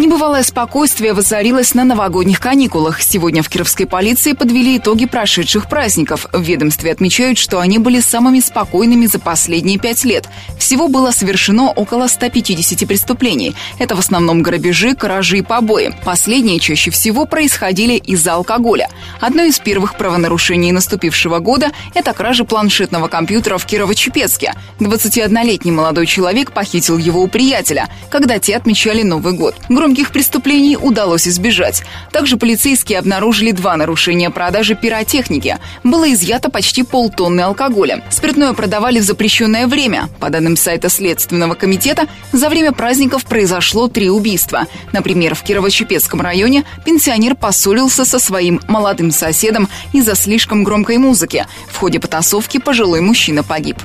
Небывалое спокойствие воцарилось на новогодних каникулах. Сегодня в кировской полиции подвели итоги прошедших праздников. В ведомстве отмечают, что они были самыми спокойными за последние пять лет. Всего было совершено около 150 преступлений. Это в основном грабежи, кражи и побои. Последние чаще всего происходили из-за алкоголя. Одно из первых правонарушений наступившего года – это кража планшетного компьютера в Кирово-Чепецке. 21-летний молодой человек похитил его у приятеля, когда те отмечали Новый год. Громких преступлений удалось избежать. Также полицейские обнаружили два нарушения продажи пиротехники. Было изъято почти полтонны алкоголя. Спиртное продавали в запрещенное время. По данным сайта Следственного комитета, за время праздников произошло три убийства. Например, в Кирово-Чепецком районе пенсионер поссорился со своим молодым соседом из-за слишком громкой музыки. В ходе потасовки пожилой мужчина погиб.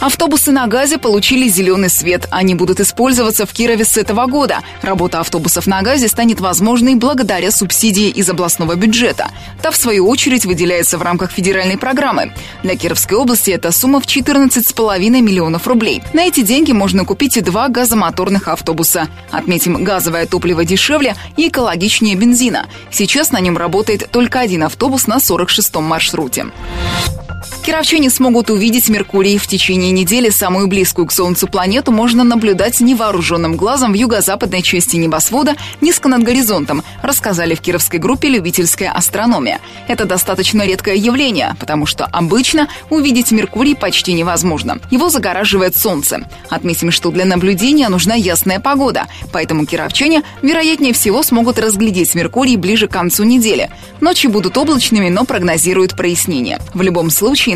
Автобусы на газе получили зеленый свет. Они будут использоваться в Кирове с этого года. Работа автобусов на газе станет возможной благодаря субсидии из областного бюджета. Та, в свою очередь, выделяется в рамках федеральной программы. Для Кировской области эта сумма в 14,5 миллионов рублей. На эти деньги можно купить два газомоторных автобуса. Отметим, газовое топливо дешевле и экологичнее бензина. Сейчас на нем работает только один автобус на 46-м маршруте. Кировчане смогут увидеть Меркурий. В течение недели самую близкую к Солнцу планету можно наблюдать невооруженным глазом в юго-западной части небосвода, низко над горизонтом, рассказали в кировской группе «Любительская астрономия». Это достаточно редкое явление, потому что обычно увидеть Меркурий почти невозможно. Его загораживает Солнце. Отметим, что для наблюдения нужна ясная погода, поэтому кировчане, вероятнее всего, смогут разглядеть Меркурий ближе к концу недели. Ночи будут облачными, но прогнозируют прояснение. В любом случае,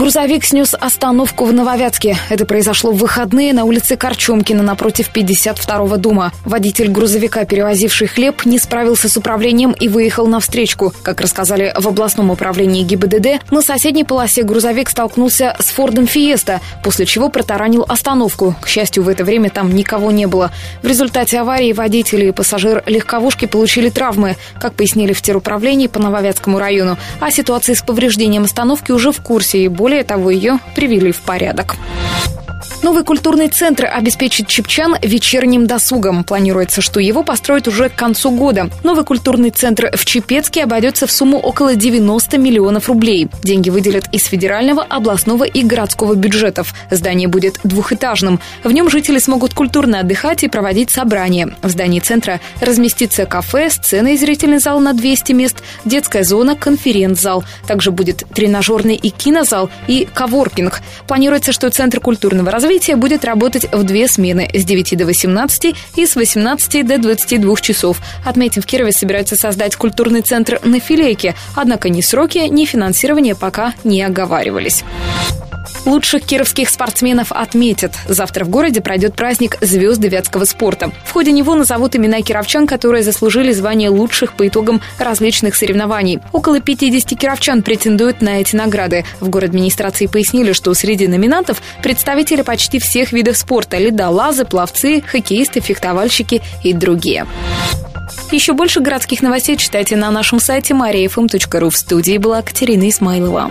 Грузовик снес остановку в Нововятске. Это произошло в выходные на улице Корчомкина напротив 52-го дома. Водитель грузовика, перевозивший хлеб, не справился с управлением и выехал на встречку. Как рассказали в областном управлении ГИБДД, на соседней полосе грузовик столкнулся с Фордом Фиеста, после чего протаранил остановку. К счастью, в это время там никого не было. В результате аварии водители и пассажир легковушки получили травмы, как пояснили в теруправлении по Нововятскому району. О ситуации с повреждением остановки уже в курсе и более более того, ее привели в порядок. Новый культурный центр обеспечит чепчан вечерним досугом. Планируется, что его построят уже к концу года. Новый культурный центр в Чепецке обойдется в сумму около 90 миллионов рублей. Деньги выделят из федерального, областного и городского бюджетов. Здание будет двухэтажным. В нем жители смогут культурно отдыхать и проводить собрания. В здании центра разместится кафе, сцена и зрительный зал на 200 мест, детская зона, конференц-зал. Также будет тренажерный и кинозал и коворкинг. Планируется, что Центр культурного развития Развитие будет работать в две смены с 9 до 18 и с 18 до 22 часов. Отметим, в Кирове собираются создать культурный центр на Филейке, однако ни сроки, ни финансирование пока не оговаривались. Лучших кировских спортсменов отметят. Завтра в городе пройдет праздник звезды вятского спорта. В ходе него назовут имена кировчан, которые заслужили звание лучших по итогам различных соревнований. Около 50 кировчан претендуют на эти награды. В город администрации пояснили, что среди номинантов представители почти всех видов спорта – ледолазы, пловцы, хоккеисты, фехтовальщики и другие. Еще больше городских новостей читайте на нашем сайте mariafm.ru. В студии была Катерина Исмайлова.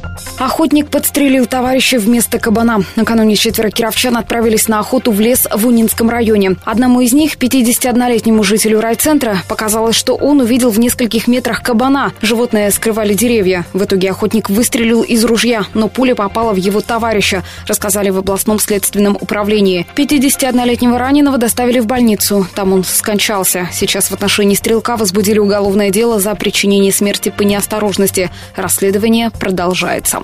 Охотник подстрелил товарища вместо кабана. Накануне четверо кировчан отправились на охоту в лес в Унинском районе. Одному из них, 51-летнему жителю райцентра, показалось, что он увидел в нескольких метрах кабана. Животное скрывали деревья. В итоге охотник выстрелил из ружья, но пуля попала в его товарища, рассказали в областном следственном управлении. 51-летнего раненого доставили в больницу. Там он скончался. Сейчас в отношении стрелка возбудили уголовное дело за причинение смерти по неосторожности. Расследование продолжается.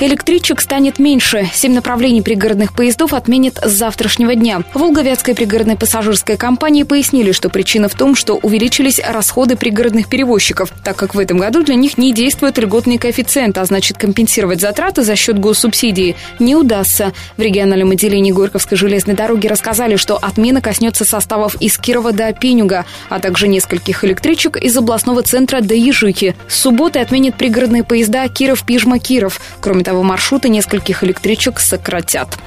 Электричек станет меньше. Семь направлений пригородных поездов отменят с завтрашнего дня. Волговятской пригородной пассажирской компании пояснили, что причина в том, что увеличились расходы пригородных перевозчиков, так как в этом году для них не действует льготный коэффициент, а значит компенсировать затраты за счет госсубсидии не удастся. В региональном отделении Горьковской железной дороги рассказали, что отмена коснется составов из Кирова до Пенюга, а также нескольких электричек из областного центра до Ежики. С субботы отменят пригородные поезда Киров-Пижма-Киров. Кроме того, маршруты нескольких электричек сократят.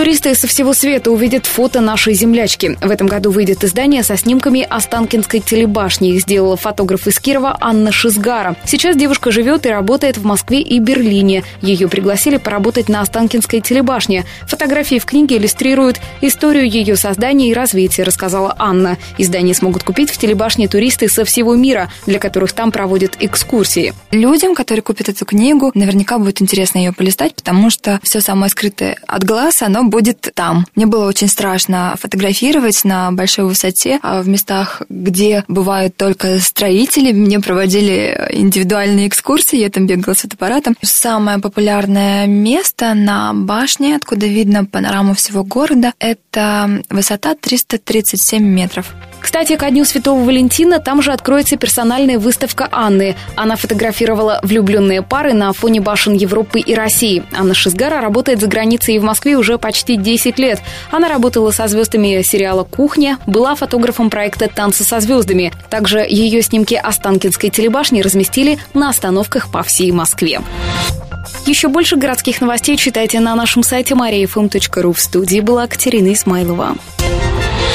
Туристы со всего света увидят фото нашей землячки. В этом году выйдет издание со снимками Останкинской телебашни. Их сделала фотограф из Кирова Анна Шизгара. Сейчас девушка живет и работает в Москве и Берлине. Ее пригласили поработать на Останкинской телебашне. Фотографии в книге иллюстрируют историю ее создания и развития, рассказала Анна. Издание смогут купить в телебашне туристы со всего мира, для которых там проводят экскурсии. Людям, которые купят эту книгу, наверняка будет интересно ее полистать, потому что все самое скрытое от глаз, оно будет там. Мне было очень страшно фотографировать на большой высоте, а в местах, где бывают только строители. Мне проводили индивидуальные экскурсии, я там бегала с фотоаппаратом. Самое популярное место на башне, откуда видно панораму всего города, это высота 337 метров. Кстати, ко Дню Святого Валентина там же откроется персональная выставка Анны. Она фотографировала влюбленные пары на фоне башен Европы и России. Анна Шизгара работает за границей и в Москве уже почти 10 лет. Она работала со звездами сериала «Кухня», была фотографом проекта «Танцы со звездами». Также ее снимки Останкинской телебашни разместили на остановках по всей Москве. Еще больше городских новостей читайте на нашем сайте mariafm.ru. В студии была Катерина Исмайлова.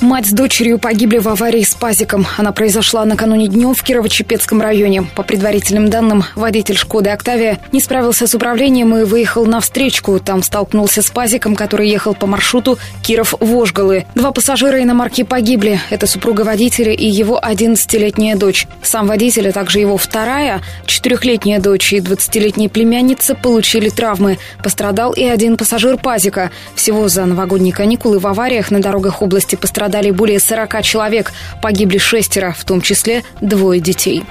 Мать с дочерью погибли в аварии с пазиком. Она произошла накануне днем в Кирово-Чепецком районе. По предварительным данным, водитель «Шкоды Октавия» не справился с управлением и выехал на встречку. Там столкнулся с пазиком, который ехал по маршруту Киров-Вожгалы. Два пассажира иномарки погибли. Это супруга водителя и его 11-летняя дочь. Сам водитель, а также его вторая, четырехлетняя дочь и 20-летняя племянница получили травмы. Пострадал и один пассажир пазика. Всего за новогодние каникулы в авариях на дорогах области пострадали пострадали более 40 человек, погибли шестеро, в том числе двое детей.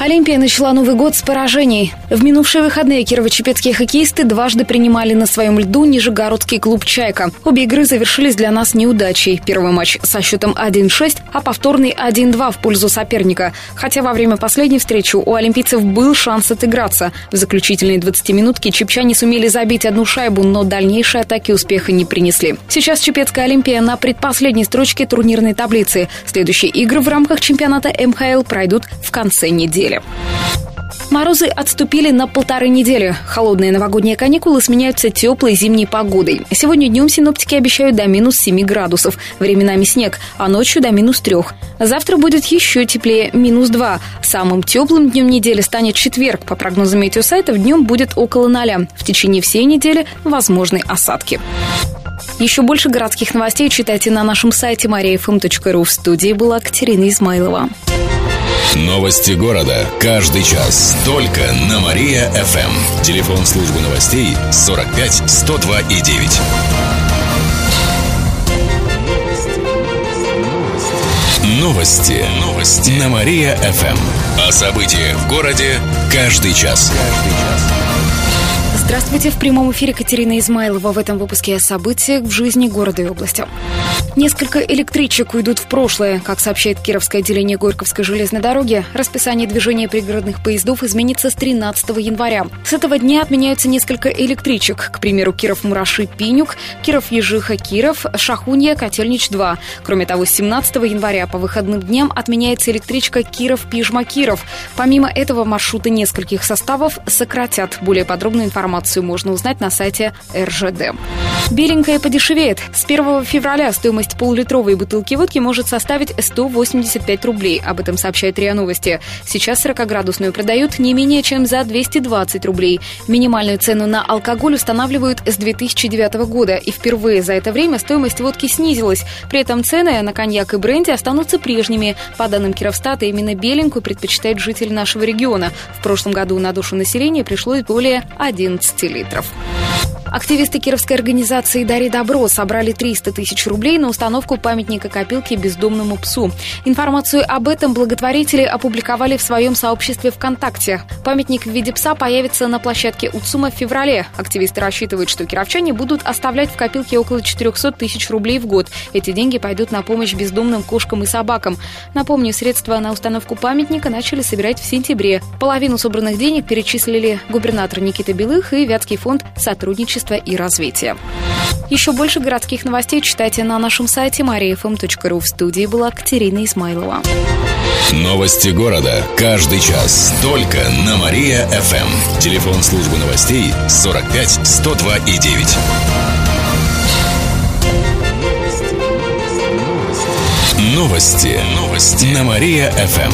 Олимпия начала Новый год с поражений. В минувшие выходные кирово-чепецкие хоккеисты дважды принимали на своем льду Нижегородский клуб «Чайка». Обе игры завершились для нас неудачей. Первый матч со счетом 1-6, а повторный 1-2 в пользу соперника. Хотя во время последней встречи у олимпийцев был шанс отыграться. В заключительные 20 минутки чепчане сумели забить одну шайбу, но дальнейшие атаки успеха не принесли. Сейчас Чепецкая Олимпия на предпоследней строчке турнирной таблицы. Следующие игры в рамках чемпионата МХЛ пройдут в конце недели недели. Морозы отступили на полторы недели. Холодные новогодние каникулы сменяются теплой зимней погодой. Сегодня днем синоптики обещают до минус 7 градусов. Временами снег, а ночью до минус 3. Завтра будет еще теплее, минус 2. Самым теплым днем недели станет четверг. По прогнозам метеосайтов, днем будет около 0. В течение всей недели возможны осадки. Еще больше городских новостей читайте на нашем сайте mariafm.ru. В студии была Катерина Измайлова. Новости города. Каждый час. Только на Мария-ФМ. Телефон службы новостей 45 102 и 9. Новости. Новости. На Мария-ФМ. О событиях в городе каждый час. Каждый час. Здравствуйте, в прямом эфире Катерина Измайлова. В этом выпуске о событиях в жизни города и области. Несколько электричек уйдут в прошлое. Как сообщает Кировское отделение Горьковской железной дороги, расписание движения пригородных поездов изменится с 13 января. С этого дня отменяются несколько электричек. К примеру, Киров-Мураши-Пинюк, Киров-Ежиха-Киров, Шахунья-Котельнич-2. Кроме того, с 17 января по выходным дням отменяется электричка Киров-Пижма-Киров. Помимо этого, маршруты нескольких составов сократят. Более подробную информацию можно узнать на сайте РЖД. Беленькая подешевеет. С 1 февраля Стоимость полулитровой бутылки водки может составить 185 рублей. Об этом сообщает РИА Новости. Сейчас 40-градусную продают не менее чем за 220 рублей. Минимальную цену на алкоголь устанавливают с 2009 года. И впервые за это время стоимость водки снизилась. При этом цены на коньяк и бренди останутся прежними. По данным Кировстата, именно беленькую предпочитает житель нашего региона. В прошлом году на душу населения пришлось более 11 литров. Активисты кировской организации «Дари добро» собрали 300 тысяч рублей на установку памятника копилки бездомному псу. Информацию об этом благотворители опубликовали в своем сообществе ВКонтакте. Памятник в виде пса появится на площадке УЦУМа в феврале. Активисты рассчитывают, что кировчане будут оставлять в копилке около 400 тысяч рублей в год. Эти деньги пойдут на помощь бездомным кошкам и собакам. Напомню, средства на установку памятника начали собирать в сентябре. Половину собранных денег перечислили губернатор Никита Белых и Вятский фонд сотрудничества сотрудничества и развития. Еще больше городских новостей читайте на нашем сайте mariafm.ru. В студии была Катерина Исмайлова. Новости города. Каждый час. Только на Мария-ФМ. Телефон службы новостей 45 102 и 9. Новости. Новости. На Мария-ФМ.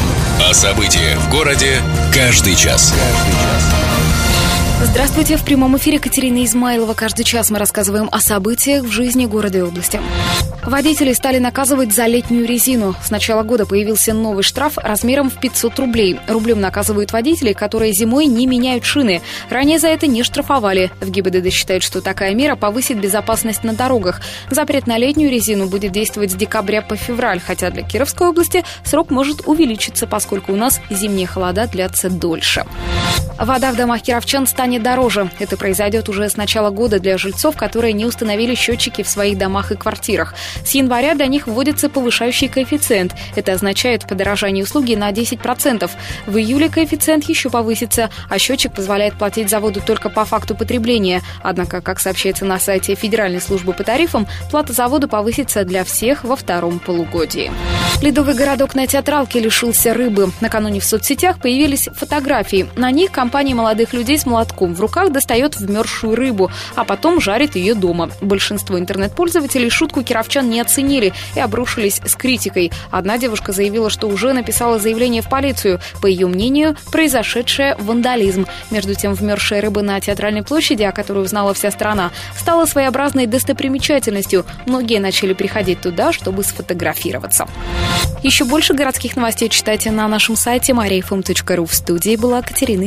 О событиях в городе каждый час. Каждый час. Здравствуйте, в прямом эфире Катерина Измайлова. Каждый час мы рассказываем о событиях в жизни города и области. Водители стали наказывать за летнюю резину. С начала года появился новый штраф размером в 500 рублей. Рублем наказывают водителей, которые зимой не меняют шины. Ранее за это не штрафовали. В ГИБДД считают, что такая мера повысит безопасность на дорогах. Запрет на летнюю резину будет действовать с декабря по февраль, хотя для Кировской области срок может увеличиться, поскольку у нас зимние холода длятся дольше. Вода в домах кировчан станет дороже. Это произойдет уже с начала года для жильцов, которые не установили счетчики в своих домах и квартирах. С января для них вводится повышающий коэффициент. Это означает подорожание услуги на 10%. В июле коэффициент еще повысится, а счетчик позволяет платить за воду только по факту потребления. Однако, как сообщается на сайте Федеральной службы по тарифам, плата за воду повысится для всех во втором полугодии. Ледовый городок на театралке лишился рыбы. Накануне в соцсетях появились фотографии. На них компания молодых людей с молотком в руках достает вмерзшую рыбу, а потом жарит ее дома. Большинство интернет-пользователей шутку кировчан не оценили и обрушились с критикой. Одна девушка заявила, что уже написала заявление в полицию. По ее мнению, произошедшее вандализм. Между тем, вмерзшая рыба на театральной площади, о которой узнала вся страна, стала своеобразной достопримечательностью. Многие начали приходить туда, чтобы сфотографироваться. Еще больше городских новостей читайте на нашем сайте mariafm.ru. В студии была Катерина